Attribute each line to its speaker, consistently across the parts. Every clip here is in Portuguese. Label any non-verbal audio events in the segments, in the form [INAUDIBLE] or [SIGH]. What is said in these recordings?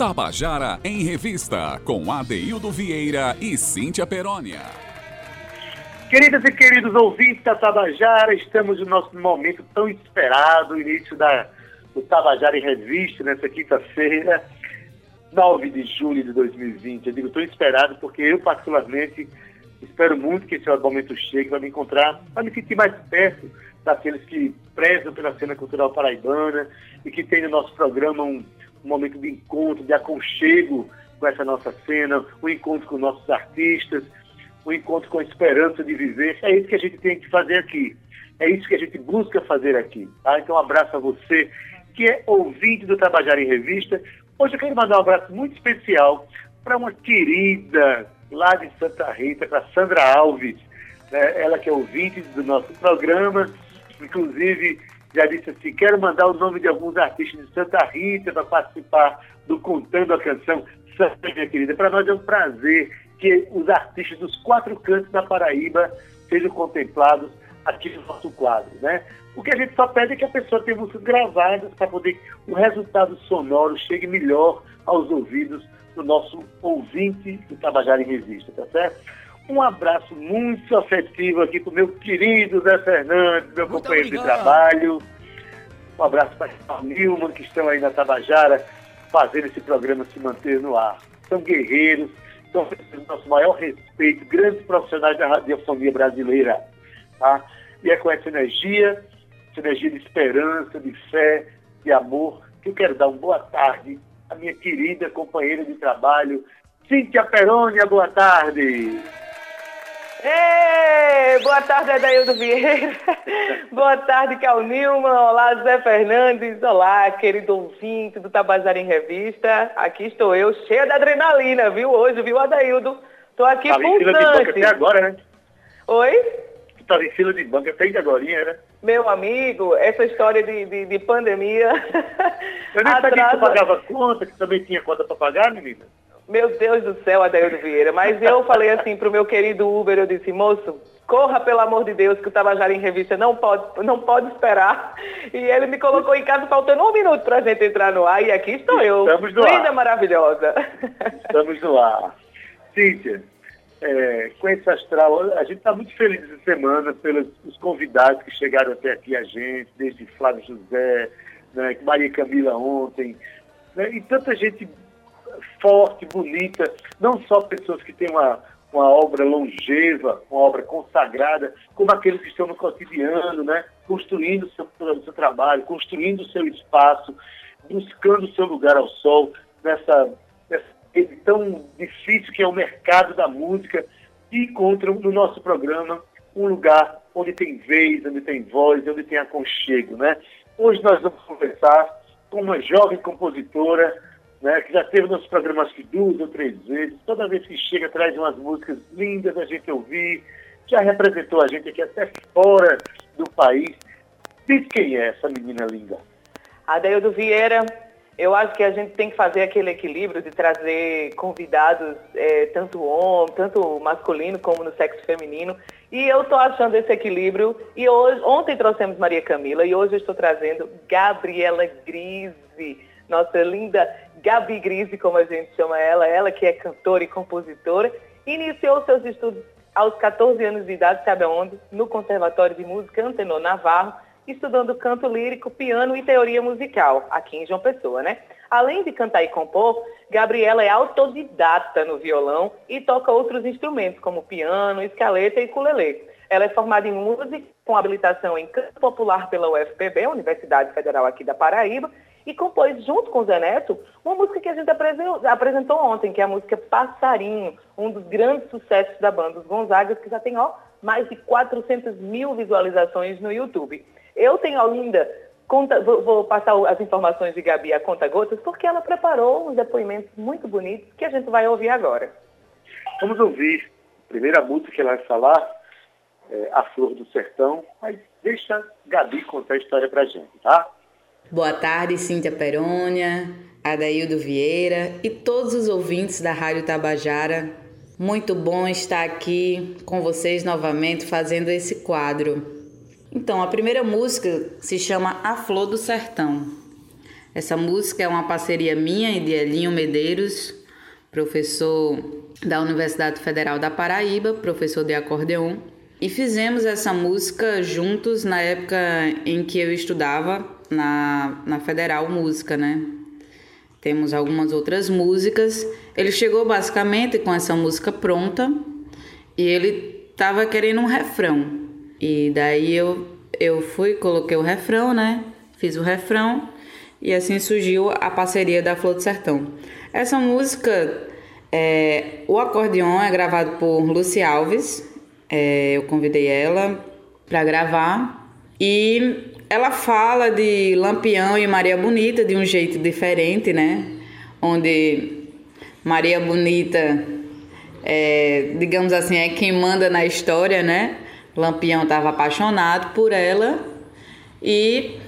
Speaker 1: Tabajara em Revista, com Adeildo Vieira e Cíntia Perónia.
Speaker 2: Queridas e queridos ouvintes da Tabajara, estamos no nosso momento tão esperado, início da, do Tabajara em Revista, nessa quinta-feira, 9 de julho de 2020. Eu digo tão esperado porque eu, particularmente, espero muito que esse momento chegue para me encontrar, para me sentir mais perto daqueles que prezam pela cena cultural paraibana e que tem no nosso programa um, um momento de encontro, de aconchego com essa nossa cena, um encontro com nossos artistas, um encontro com a esperança de viver. É isso que a gente tem que fazer aqui. É isso que a gente busca fazer aqui. Tá? Então, um abraço a você que é ouvinte do Trabalhar em Revista. Hoje eu quero mandar um abraço muito especial para uma querida lá de Santa Rita, para Sandra Alves. Né? Ela que é ouvinte do nosso programa inclusive já disse assim, quero mandar o nome de alguns artistas de Santa Rita para participar do Contando a Canção. Santa, minha querida, para nós é um prazer que os artistas dos quatro cantos da Paraíba sejam contemplados aqui no nosso quadro, né? O que a gente só pede é que a pessoa tenha músicas gravadas para poder o resultado sonoro chegue melhor aos ouvidos do nosso ouvinte do Tabajara em Revista, tá certo? Um abraço muito afetivo aqui para o meu querido Zé Fernandes, meu muito companheiro obrigado. de trabalho. Um abraço para a Nilman, que estão aí na Tabajara, fazendo esse programa se manter no ar. São guerreiros, estão recebendo nosso maior respeito, grandes profissionais da radiofonia brasileira. Tá? E é com essa energia, essa energia de esperança, de fé, de amor, que eu quero dar uma boa tarde à minha querida companheira de trabalho, Cíntia Perônia, boa tarde.
Speaker 3: Ei, boa tarde, Adaildo Vieira. [LAUGHS] boa tarde, Cal Nilman. Olá, Zé Fernandes. Olá, querido ouvinte do Tabajara em Revista. Aqui estou eu, cheia de adrenalina, viu? Hoje, viu, Adaildo? Estou aqui
Speaker 2: Tava pulsante. Em fila de banca até agora, né?
Speaker 3: Oi?
Speaker 2: Tu estava em fila de banca até agora, né?
Speaker 3: Meu amigo, essa história de, de, de pandemia.
Speaker 2: Eu nem sabia que tu pagava conta, que também tinha conta para pagar, menina.
Speaker 3: Meu Deus do céu, Adaildo Vieira. Mas eu falei assim para o meu querido Uber, eu disse, moço, corra pelo amor de Deus, que o Tabajara em Revista não pode, não pode esperar. E ele me colocou em casa faltando um minuto para a gente entrar no ar. E aqui estou eu, Estamos no linda, ar. maravilhosa.
Speaker 2: Estamos no ar. Cíntia, é, com esse astral, a gente está muito feliz essa semana pelos os convidados que chegaram até aqui a gente, desde Flávio José, né, Maria Camila ontem, né, e tanta gente forte, bonita, não só pessoas que têm uma, uma obra longeva, uma obra consagrada, como aqueles que estão no cotidiano, né? construindo o seu, seu trabalho, construindo o seu espaço, buscando o seu lugar ao sol, nessa, nessa tão difícil que é o mercado da música, e encontram no nosso programa um lugar onde tem vez, onde tem voz, onde tem aconchego. Né? Hoje nós vamos conversar com uma jovem compositora, né, que já teve nos programas que duas ou três vezes, toda vez que chega traz umas músicas lindas a gente ouvir, já representou a gente aqui até fora do país. Diz quem é essa menina linda?
Speaker 3: Adeildo Vieira, eu acho que a gente tem que fazer aquele equilíbrio de trazer convidados, é, tanto homem, tanto masculino como no sexo feminino. E eu estou achando esse equilíbrio. E hoje, ontem trouxemos Maria Camila e hoje eu estou trazendo Gabriela Grise, nossa linda Gabi Grise, como a gente chama ela, ela que é cantora e compositora, iniciou seus estudos aos 14 anos de idade, sabe aonde? No Conservatório de Música Antenor Navarro, estudando canto lírico, piano e teoria musical, aqui em João Pessoa, né? Além de cantar e compor, Gabriela é autodidata no violão e toca outros instrumentos, como piano, escaleta e ukulele. Ela é formada em música, com habilitação em canto popular pela UFPB, Universidade Federal aqui da Paraíba, e compôs junto com o Zé Neto uma música que a gente apresentou ontem, que é a música Passarinho, um dos grandes sucessos da banda Os Gonzagas, que já tem ó, mais de 400 mil visualizações no YouTube. Eu tenho ainda, conta, vou, vou, passar as informações de Gabi a conta gotas, porque ela preparou uns depoimentos muito bonitos que a gente vai ouvir agora.
Speaker 2: Vamos ouvir a primeira música que ela vai falar, é, A Flor do Sertão, mas deixa Gabi contar a história pra gente, tá?
Speaker 4: Boa tarde, Cíntia Perônia, Adaildo Vieira e todos os ouvintes da Rádio Tabajara. Muito bom estar aqui com vocês novamente fazendo esse quadro. Então, a primeira música se chama A Flor do Sertão. Essa música é uma parceria minha e de Elinho Medeiros, professor da Universidade Federal da Paraíba, professor de acordeon. E fizemos essa música juntos na época em que eu estudava na, na Federal Música, né? Temos algumas outras músicas. Ele chegou basicamente com essa música pronta e ele estava querendo um refrão. E daí eu, eu fui, coloquei o refrão, né? Fiz o refrão e assim surgiu a parceria da Flor do Sertão. Essa música, é, o acordeon é gravado por Lucy Alves, é, eu convidei ela para gravar e ela fala de Lampião e Maria Bonita de um jeito diferente, né? Onde Maria Bonita, é, digamos assim, é quem manda na história, né? Lampião estava apaixonado por ela e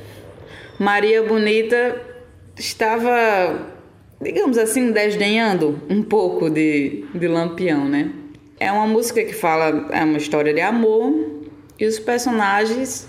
Speaker 4: Maria Bonita estava, digamos assim, desdenhando um pouco de, de Lampião, né? É uma música que fala, é uma história de amor e os personagens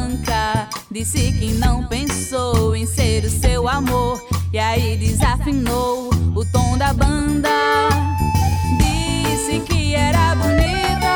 Speaker 5: Disse que não pensou em ser o seu amor. E aí desafinou o tom da banda. Disse que era bonita.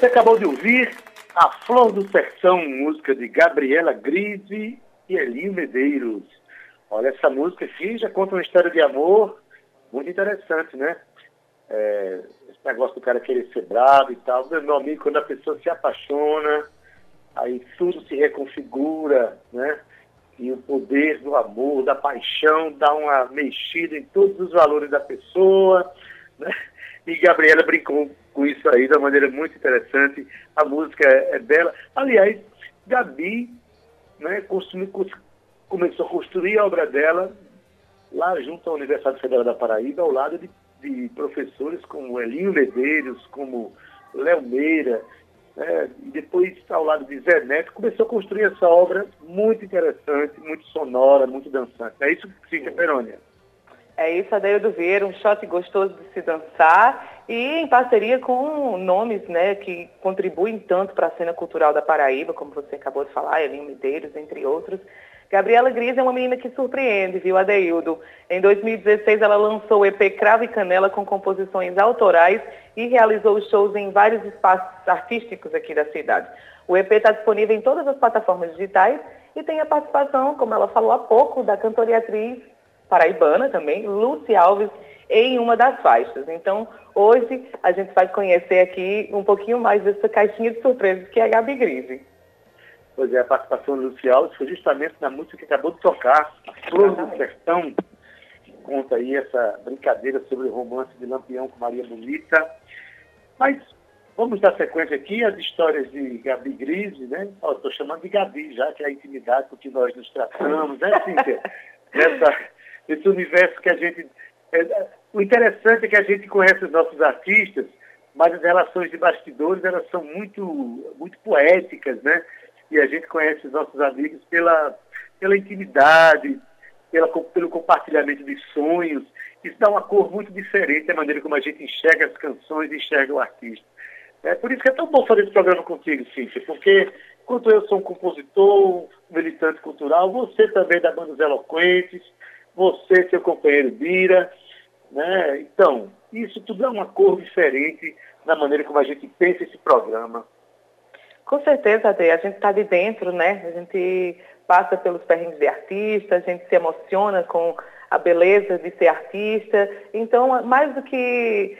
Speaker 5: Você
Speaker 2: acabou de ouvir A Flor do Sertão, música de Gabriela Grise e Elinho Medeiros. Olha, essa música aqui já conta uma história de amor muito interessante, né? É, esse negócio do cara querer ser bravo e tal. Meu amigo, quando a pessoa se apaixona, aí tudo se reconfigura, né? E o poder do amor, da paixão, dá uma mexida em todos os valores da pessoa, né? E Gabriela brincou com isso aí uma maneira muito interessante. A música é, é dela. Aliás, Gabi né, começou a construir a obra dela lá junto à Universidade Federal da Paraíba, ao lado de, de professores como Elinho Medeiros, como Léo Meira, né, e depois ao lado de Zé Neto, começou a construir essa obra muito interessante, muito sonora, muito dançante. É isso, Cíntia Perônia.
Speaker 3: É isso, Adeildo Vieira, um shot gostoso de se dançar e em parceria com nomes né, que contribuem tanto para a cena cultural da Paraíba, como você acabou de falar, Elinho Medeiros, entre outros. Gabriela Gris é uma menina que surpreende, viu, Adeildo? Em 2016, ela lançou o EP Cravo e Canela com composições autorais e realizou shows em vários espaços artísticos aqui da cidade. O EP está disponível em todas as plataformas digitais e tem a participação, como ela falou há pouco, da cantora e atriz paraibana também, Lúcia Alves, em uma das faixas. Então, hoje a gente vai conhecer aqui um pouquinho mais dessa caixinha de surpresas que é a Gabi Grise.
Speaker 2: Pois é, a participação do Lúcia Alves foi justamente na música que acabou de tocar, Flor do Sertão, que conta aí essa brincadeira sobre o romance de Lampião com Maria Bonita. Mas vamos dar sequência aqui às histórias de Gabi Grise, né? Estou chamando de Gabi, já que é a intimidade com que nós nos tratamos, né, Cíntia? [LAUGHS] Nessa esse universo que a gente. É, o interessante é que a gente conhece os nossos artistas, mas as relações de bastidores elas são muito, muito poéticas, né? E a gente conhece os nossos amigos pela, pela intimidade, pela, pelo compartilhamento de sonhos. Isso dá uma cor muito diferente da maneira como a gente enxerga as canções e enxerga o artista. É por isso que é tão bom fazer esse programa contigo, Cíntia, porque enquanto eu sou um compositor, um militante cultural, você também da Bandas Eloquentes, você, seu companheiro Bira, né? Então, isso tudo é uma cor diferente na maneira como a gente pensa esse programa.
Speaker 3: Com certeza, Ade, a gente está de dentro, né? A gente passa pelos perrengues de artista, a gente se emociona com a beleza de ser artista. Então, mais do que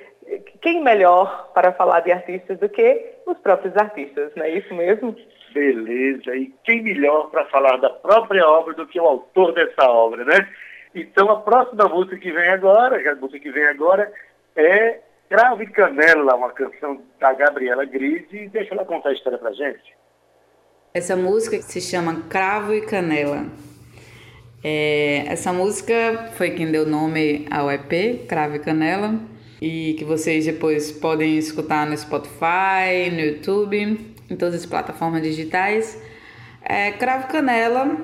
Speaker 3: quem melhor para falar de artistas do que os próprios artistas, não é isso mesmo?
Speaker 2: Beleza. E quem melhor para falar da própria obra do que o autor dessa obra, né? Então a próxima música que vem agora, a música que vem agora é Cravo e Canela, uma canção da Gabriela Grise. Deixa ela contar a história pra gente.
Speaker 4: Essa música se chama Cravo e Canela. É, essa música foi quem deu nome ao EP, Cravo e Canela, e que vocês depois podem escutar no Spotify, no YouTube, em todas as plataformas digitais. É, Cravo Canela,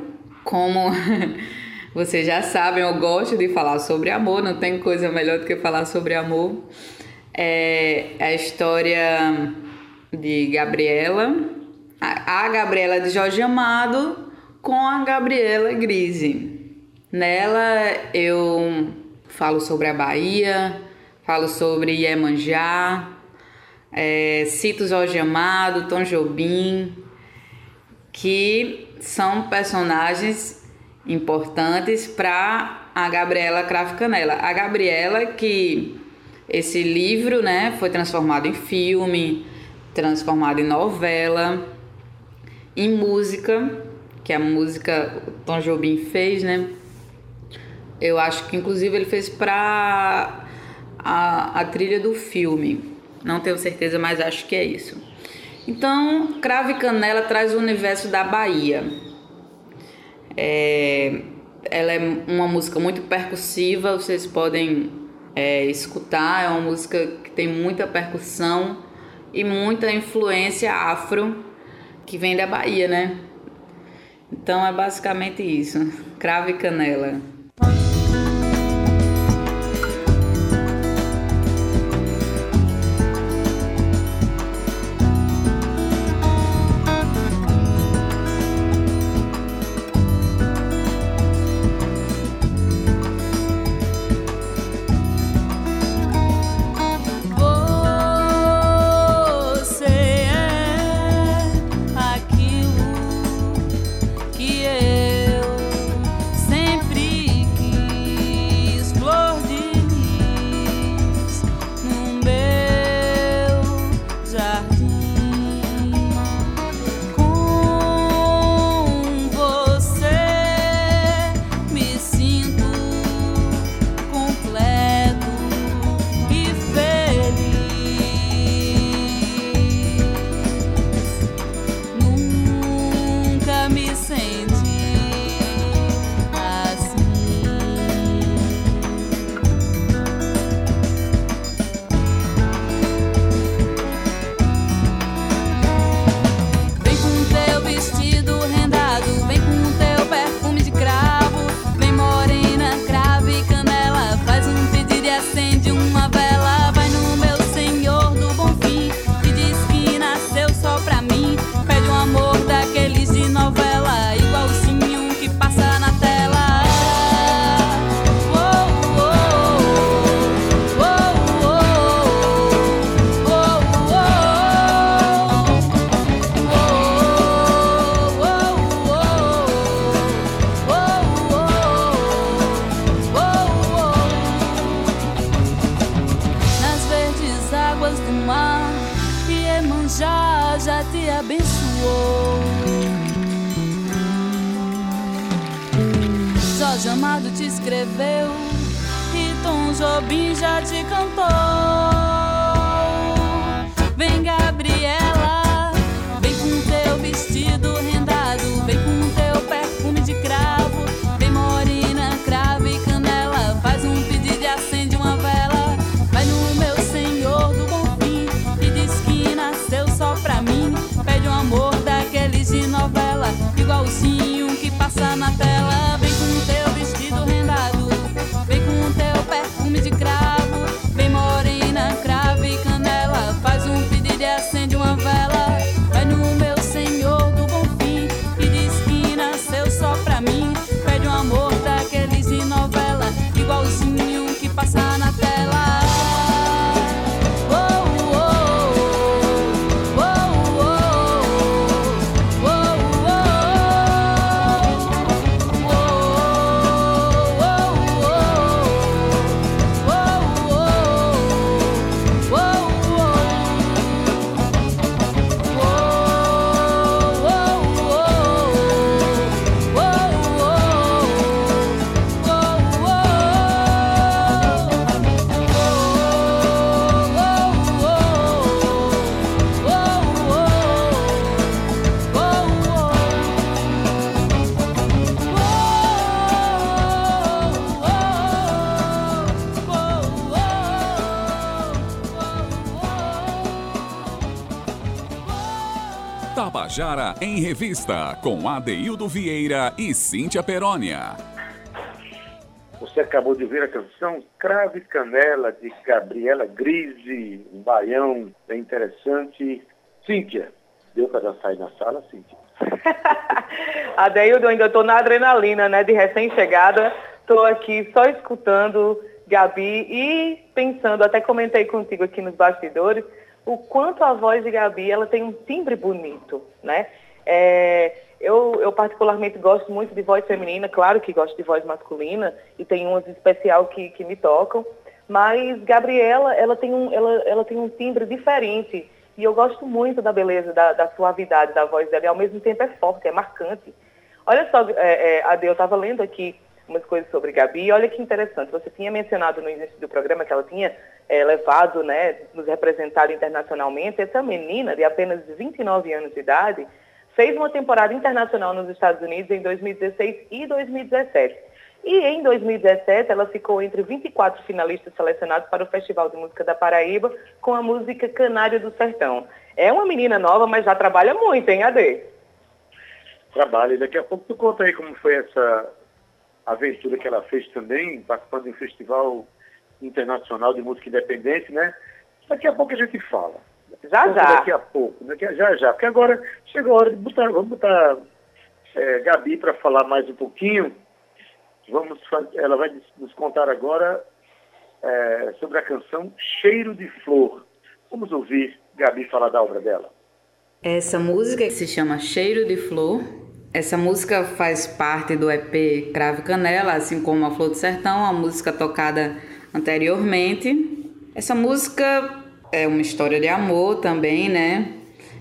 Speaker 4: como [LAUGHS] Vocês já sabem, eu gosto de falar sobre amor, não tem coisa melhor do que falar sobre amor. É a história de Gabriela, a Gabriela de Jorge Amado com a Gabriela Grise. Nela eu falo sobre a Bahia, falo sobre Iemanjá, é, cito Jorge Amado, Tom Jobim, que são personagens importantes para a Gabriela Cravo Canela. A Gabriela que esse livro, né, foi transformado em filme, transformado em novela, em música, que a música Tom Jobim fez, né? Eu acho que inclusive ele fez para a, a trilha do filme. Não tenho certeza, mas acho que é isso. Então, Cravo e Canela traz o universo da Bahia é, ela é uma música muito percussiva, vocês podem é, escutar. É uma música que tem muita percussão e muita influência afro que vem da Bahia, né? Então é basicamente isso. Cravo e canela.
Speaker 1: Tabajara em Revista, com Adeildo Vieira e Cíntia Perónia.
Speaker 2: Você acabou de ver a canção Crave Canela, de Gabriela Grise, um baião bem interessante. Cíntia, deu para dançar aí na sala, Cíntia? [LAUGHS]
Speaker 3: Adeildo, eu ainda estou na adrenalina, né, de recém-chegada. Estou aqui só escutando Gabi e pensando, até comentei contigo aqui nos bastidores, o quanto a voz de Gabi ela tem um timbre bonito, né? É, eu, eu particularmente gosto muito de voz feminina, claro que gosto de voz masculina e tem umas especial que, que me tocam, mas Gabriela ela tem um ela, ela tem um timbre diferente e eu gosto muito da beleza, da, da suavidade da voz dela e ao mesmo tempo é forte, é marcante. Olha só, é, é, Ade, eu estava lendo aqui umas coisas sobre Gabi. E olha que interessante, você tinha mencionado no início do programa que ela tinha é, levado, né, nos representado internacionalmente. Essa menina, de apenas 29 anos de idade, fez uma temporada internacional nos Estados Unidos em 2016 e 2017. E em 2017, ela ficou entre 24 finalistas selecionados para o Festival de Música da Paraíba com a música Canário do Sertão. É uma menina nova, mas já trabalha muito, hein, Ade?
Speaker 2: Trabalha. Daqui a pouco tu conta aí como foi essa aventura que ela fez também, participando de um festival internacional de música independente, né? Daqui a pouco a gente fala.
Speaker 3: Já, já.
Speaker 2: Daqui a pouco, daqui a, já, já. Porque agora chegou a hora de botar, vamos botar é, Gabi para falar mais um pouquinho. Vamos, ela vai nos contar agora é, sobre a canção Cheiro de Flor. Vamos ouvir Gabi falar da obra dela.
Speaker 4: Essa música se chama Cheiro de Flor essa música faz parte do EP Crave Canela, assim como a Flor do Sertão, a música tocada anteriormente. Essa música é uma história de amor também, né?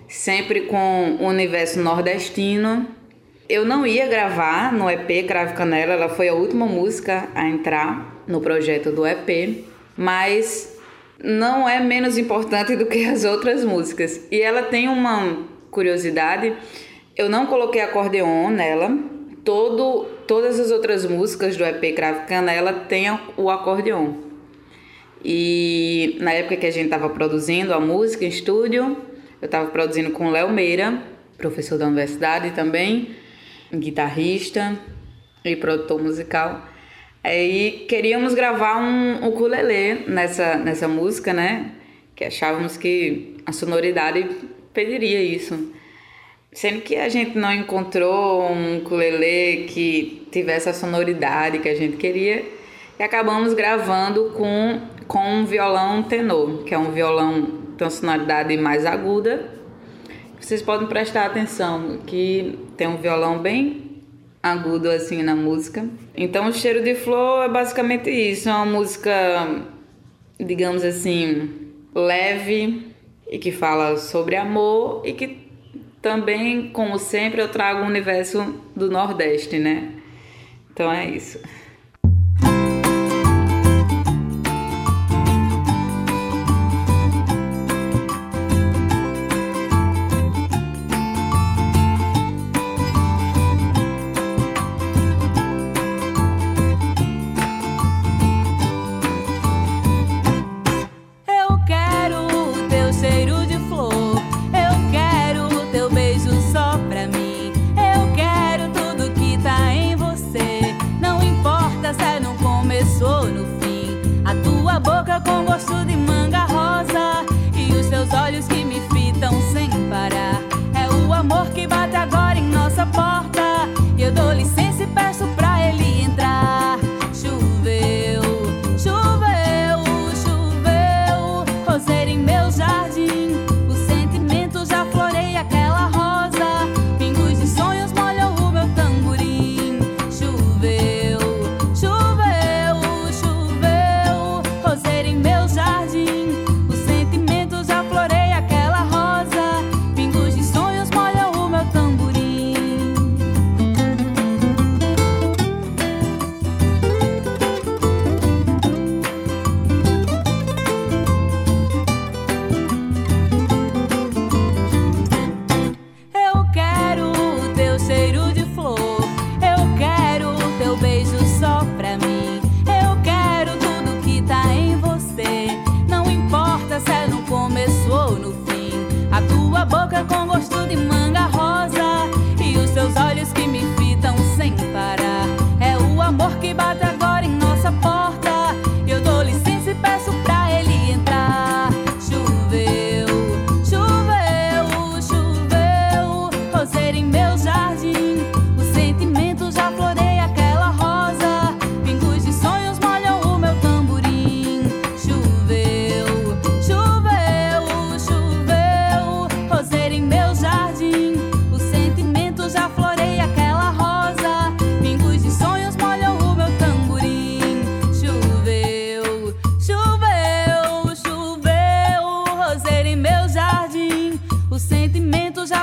Speaker 4: Sempre com o universo nordestino. Eu não ia gravar no EP Crave Canela, ela foi a última música a entrar no projeto do EP, mas não é menos importante do que as outras músicas. E ela tem uma curiosidade eu não coloquei acordeon nela. Todo, todas as outras músicas do EP Crave Canela tem o acordeon. E na época que a gente estava produzindo a música em estúdio, eu estava produzindo com Léo Meira, professor da universidade também, guitarrista e produtor musical. Aí queríamos gravar um ukulele nessa, nessa música, né? Que achávamos que a sonoridade pediria isso. Sendo que a gente não encontrou um ukulele que tivesse a sonoridade que a gente queria e acabamos gravando com, com um violão tenor, que é um violão com sonoridade mais aguda. Vocês podem prestar atenção que tem um violão bem agudo assim na música. Então, o Cheiro de Flor é basicamente isso, é uma música, digamos assim, leve e que fala sobre amor e que também, como sempre, eu trago o universo do Nordeste, né? Então é isso.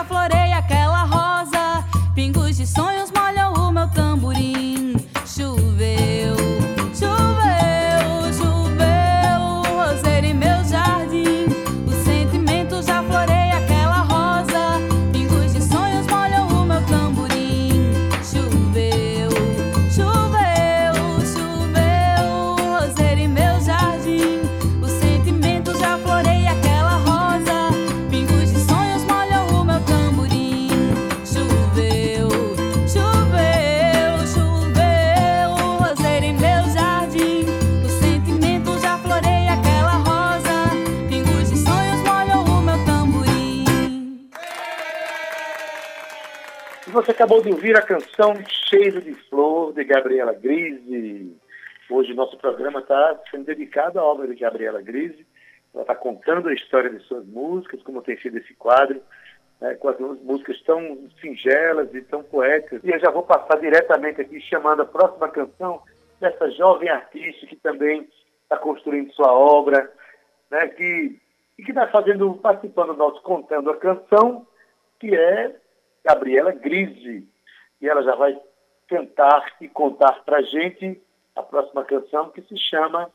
Speaker 5: Sentimento
Speaker 2: acabou de ouvir a canção Cheiro de Flor, de Gabriela Grise. Hoje nosso programa está sendo dedicado à obra de Gabriela Grise. Ela está contando a história de suas músicas, como tem sido esse quadro, né, com as músicas tão singelas e tão poéticas. E eu já vou passar diretamente aqui, chamando a próxima canção dessa jovem artista que também está construindo sua obra, né, que, e que está fazendo, participando do nosso Contando a Canção, que é Gabriela Grise. E ela já vai cantar e contar para gente a próxima canção que se chama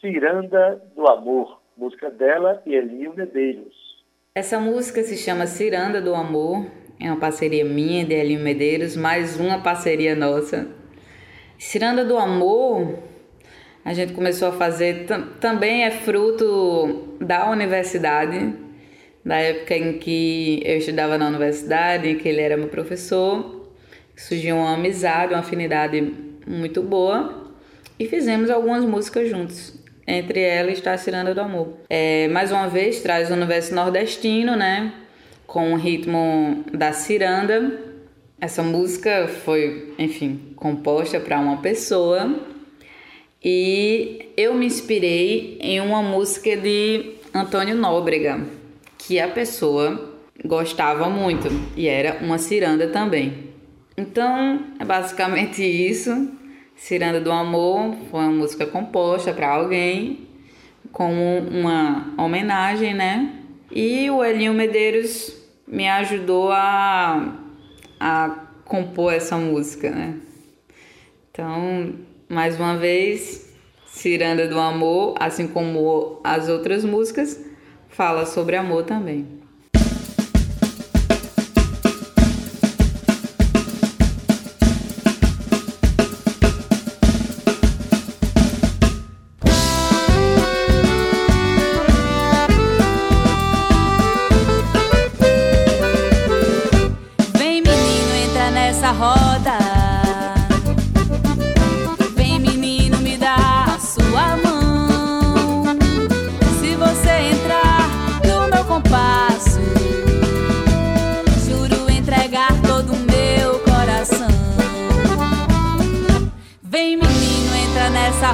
Speaker 2: Ciranda do Amor, música dela e Elinho Medeiros.
Speaker 4: Essa música se chama Ciranda do Amor, é uma parceria minha de Elinho Medeiros, mais uma parceria nossa. Ciranda do Amor, a gente começou a fazer, tam- também é fruto da universidade, da época em que eu estudava na universidade, que ele era meu professor. Surgiu uma amizade, uma afinidade muito boa e fizemos algumas músicas juntos. Entre elas está a Ciranda do Amor. É, mais uma vez traz o universo nordestino, né? Com o ritmo da ciranda. Essa música foi, enfim, composta para uma pessoa e eu me inspirei em uma música de Antônio Nóbrega, que a pessoa gostava muito e era uma ciranda também. Então, é basicamente [LAUGHS] isso. Ciranda do Amor foi uma música composta para alguém, como uma homenagem, né? E o Elinho Medeiros me ajudou a, a compor essa música, né?
Speaker 5: Então, mais uma vez, Ciranda do Amor, assim como as outras músicas, fala sobre amor também.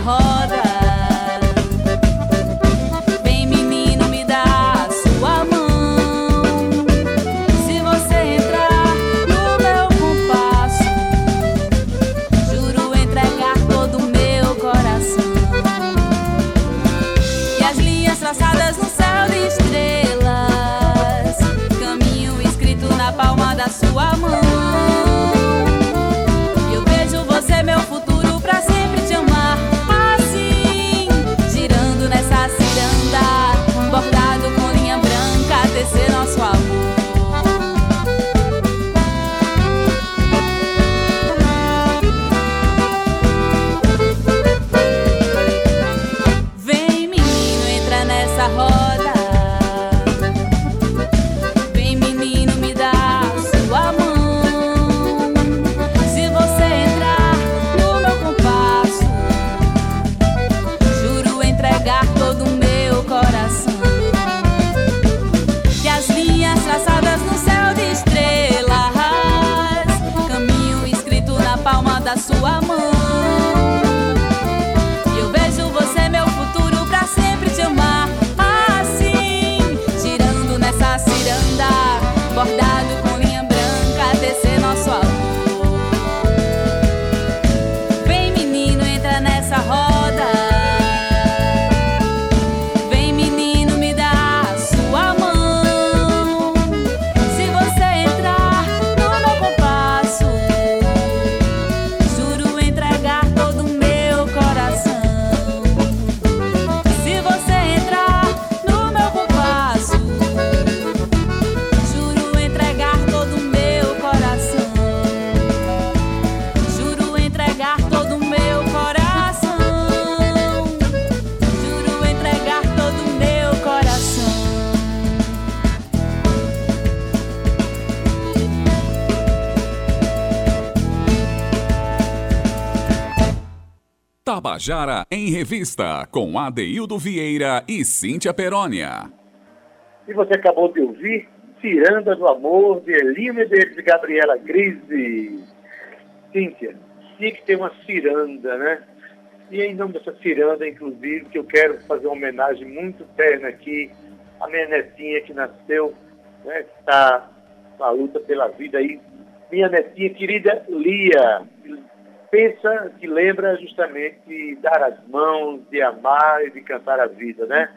Speaker 5: Oh.
Speaker 1: Tabajara em Revista, com Adeildo Vieira e Cíntia Perónia.
Speaker 2: E você acabou de ouvir Ciranda do Amor, de Medeiros e Gabriela Grise. Cíntia, tinha que ter uma ciranda, né? E em nome dessa ciranda, inclusive, que eu quero fazer uma homenagem muito terna aqui à minha netinha que nasceu, né? Está na luta pela vida aí. Minha netinha querida Lia, pensa que lembra justamente de dar as mãos, de amar e de cantar a vida, né?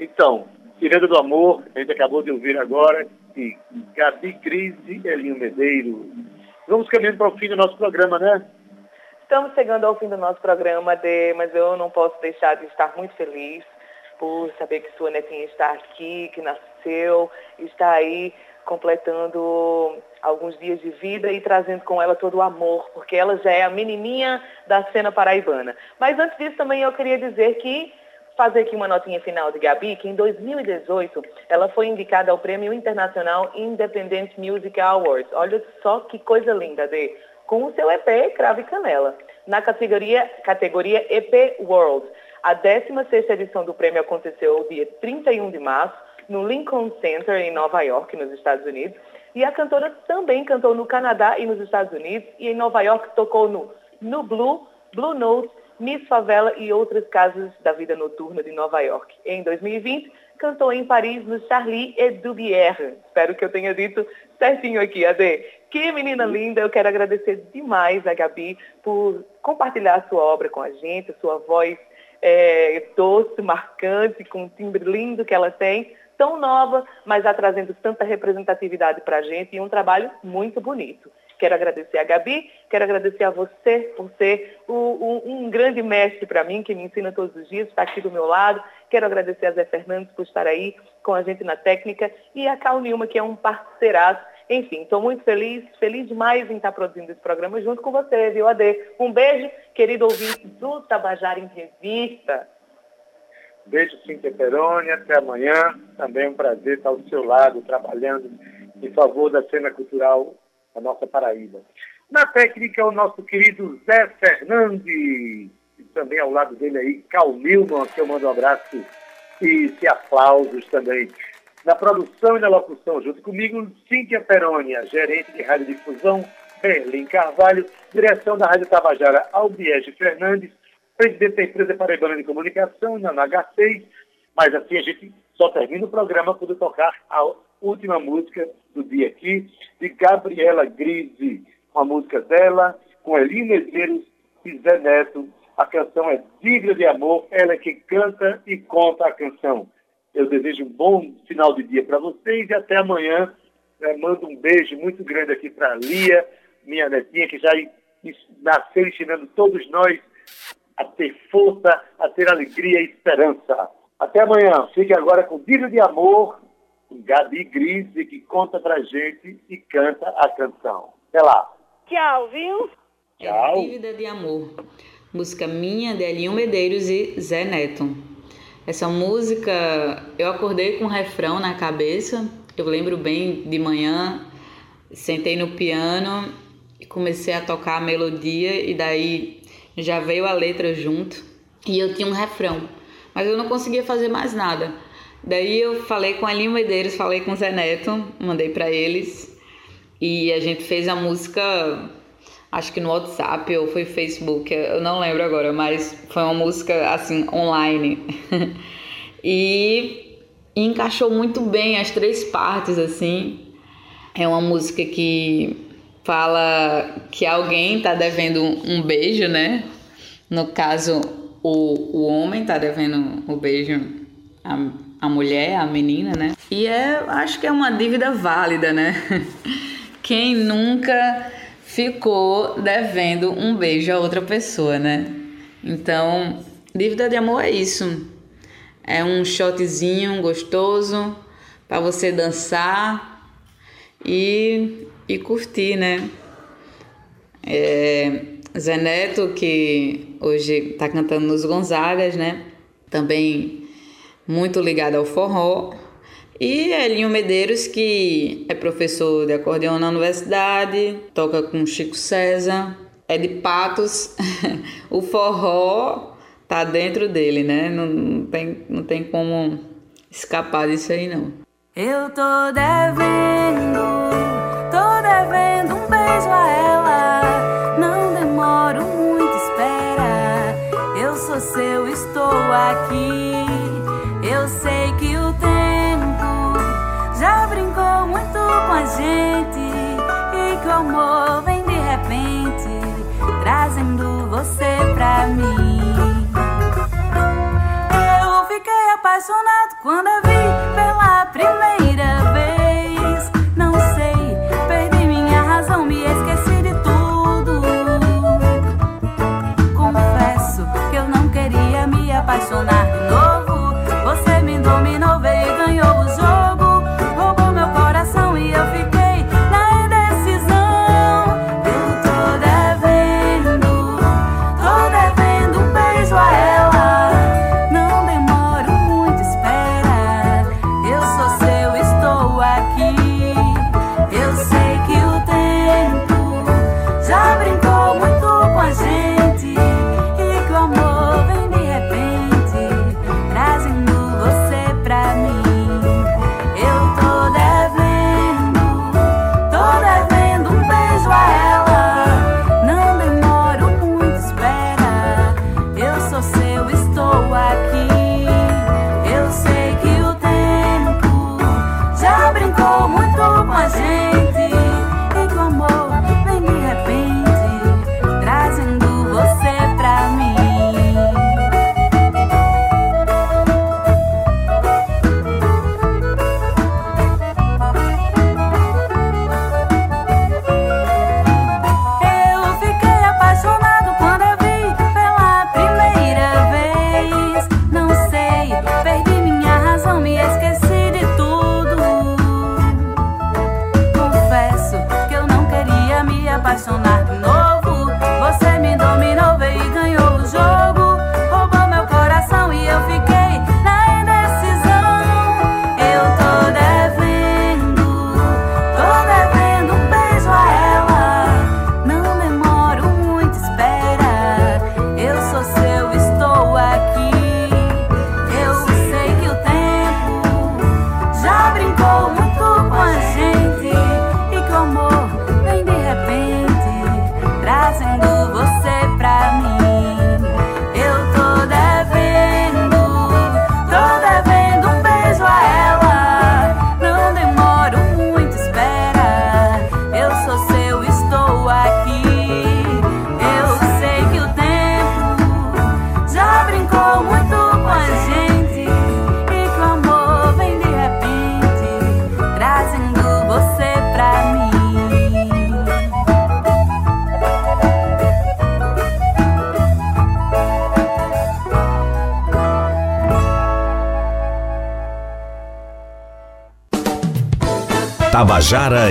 Speaker 2: Então, Ciranda do Amor, a gente acabou de ouvir agora, de Gabi Crise Elinho Medeiro. Vamos caminhando para o fim do nosso programa, né?
Speaker 3: Estamos chegando ao fim do nosso programa, de, mas eu não posso deixar de estar muito feliz por saber que sua netinha está aqui, que nasceu, está aí completando alguns dias de vida e trazendo com ela todo o amor, porque ela já é a menininha da cena paraibana. Mas antes disso também eu queria dizer que fazer aqui uma notinha final de Gabi, que em 2018 ela foi indicada ao Prêmio Internacional Independent Music Awards. Olha só que coisa linda, de com o seu EP Crave Canela, na categoria, categoria EP World. A 16ª edição do prêmio aconteceu dia 31 de março no Lincoln Center, em Nova York, nos Estados Unidos. E a cantora também cantou no Canadá e nos Estados Unidos. E em Nova York tocou no, no Blue, Blue Note, Miss Favela e outras casas da vida noturna de Nova York. Em 2020, cantou em Paris no Charlie Dubière. Espero que eu tenha dito certinho aqui, Ade. Que menina linda, eu quero agradecer demais a Gabi por compartilhar a sua obra com a gente, a sua voz é, doce, marcante, com um timbre lindo que ela tem tão nova, mas já trazendo tanta representatividade para a gente e um trabalho muito bonito. Quero agradecer a Gabi, quero agradecer a você por ser o, o, um grande mestre para mim, que me ensina todos os dias, está aqui do meu lado. Quero agradecer a Zé Fernandes por estar aí com a gente na técnica e a Cal Nilma, que é um parceiraço. Enfim, estou muito feliz, feliz demais em estar produzindo esse programa junto com você, viu, Ade? Um beijo, querido ouvinte do Tabajara em Revista.
Speaker 2: Beijo, Cíntia Peroni. Até amanhã. Também é um prazer estar ao seu lado, trabalhando em favor da cena cultural da nossa Paraíba. Na técnica, o nosso querido Zé Fernandes. E também ao lado dele aí, Cal que eu mando um abraço e se aplausos também. Na produção e na locução, junto comigo, Cíntia Perônia, gerente de radiodifusão, Berlim Carvalho, direção da Rádio Tabajara, Albiege Fernandes, presidente da empresa Paraibana de Comunicação, na H6. Mas assim a gente só termina o programa quando tocar a última música do dia aqui, de Gabriela Grise, uma música dela, com Eli Medeiros e Zé Neto. A canção é Digna de Amor, ela é que canta e conta a canção. Eu desejo um bom final de dia para vocês e até amanhã. É, mando um beijo muito grande aqui para a Lia, minha netinha, que já nasceu ensinando todos nós a ter força, a ter alegria e esperança. Até amanhã. Fique agora com Dívida de Amor, com Gabi Grise, que conta pra gente e canta a canção. Até lá.
Speaker 3: Tchau, viu?
Speaker 2: Tchau.
Speaker 4: É Dívida de Amor. Música minha, de Elinho Medeiros e Zé Neto. Essa música, eu acordei com um refrão na cabeça. Eu lembro bem de manhã, sentei no piano e comecei a tocar a melodia e daí já veio a letra junto e eu tinha um refrão, mas eu não conseguia fazer mais nada. Daí eu falei com a Elinho Medeiros, falei com o Zé Neto, mandei para eles e a gente fez a música, acho que no WhatsApp ou foi Facebook, eu não lembro agora, mas foi uma música assim online [LAUGHS] e encaixou muito bem as três partes assim. É uma música que fala que alguém tá devendo um beijo, né? No caso, o, o homem tá devendo o beijo à, à mulher, à menina, né? E é, acho que é uma dívida válida, né? [LAUGHS] Quem nunca ficou devendo um beijo a outra pessoa, né? Então, dívida de amor é isso. É um shotzinho gostoso para você dançar e e curtir, né? É, Zé Neto, que hoje está cantando nos Gonzagas, né? Também muito ligado ao forró. E Elinho Medeiros, que é professor de acordeão na universidade, toca com Chico César, é de Patos. [LAUGHS] o forró tá dentro dele, né? Não, tem, não tem como escapar disso aí, não.
Speaker 5: Eu tô devendo a ela. Não demoro muito, espera. Eu sou seu, estou aqui. Eu sei que o tempo já brincou muito com a gente. E que o amor vem de repente, trazendo você pra mim. Eu fiquei apaixonado quando a vi pela primeira me apaixonar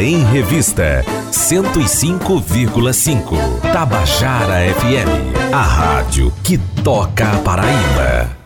Speaker 6: em Revista 105,5. Tabajara FM, a rádio que toca a Paraíba.